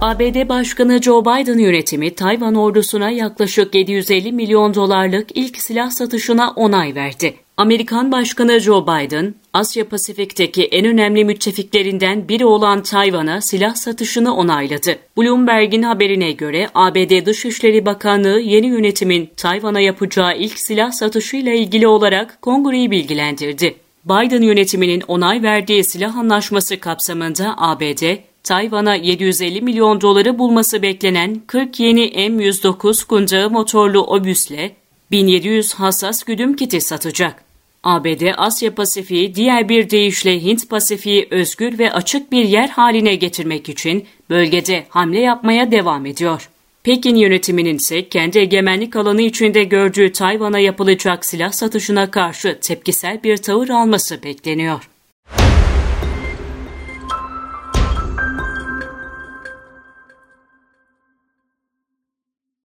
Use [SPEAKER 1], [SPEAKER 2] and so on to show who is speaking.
[SPEAKER 1] ABD Başkanı Joe Biden yönetimi Tayvan ordusuna yaklaşık 750 milyon dolarlık ilk silah satışına onay verdi. Amerikan Başkanı Joe Biden, Asya Pasifik'teki en önemli müttefiklerinden biri olan Tayvan'a silah satışını onayladı. Bloomberg'in haberine göre ABD Dışişleri Bakanlığı yeni yönetimin Tayvan'a yapacağı ilk silah satışıyla ilgili olarak kongreyi bilgilendirdi. Biden yönetiminin onay verdiği silah anlaşması kapsamında ABD, Tayvan'a 750 milyon doları bulması beklenen 40 yeni M109 kundağı motorlu obüsle 1700 hassas güdüm kiti satacak. ABD Asya Pasifik'i diğer bir deyişle Hint Pasifik'i özgür ve açık bir yer haline getirmek için bölgede hamle yapmaya devam ediyor. Pekin yönetiminin ise kendi egemenlik alanı içinde gördüğü Tayvan'a yapılacak silah satışına karşı tepkisel bir tavır alması bekleniyor.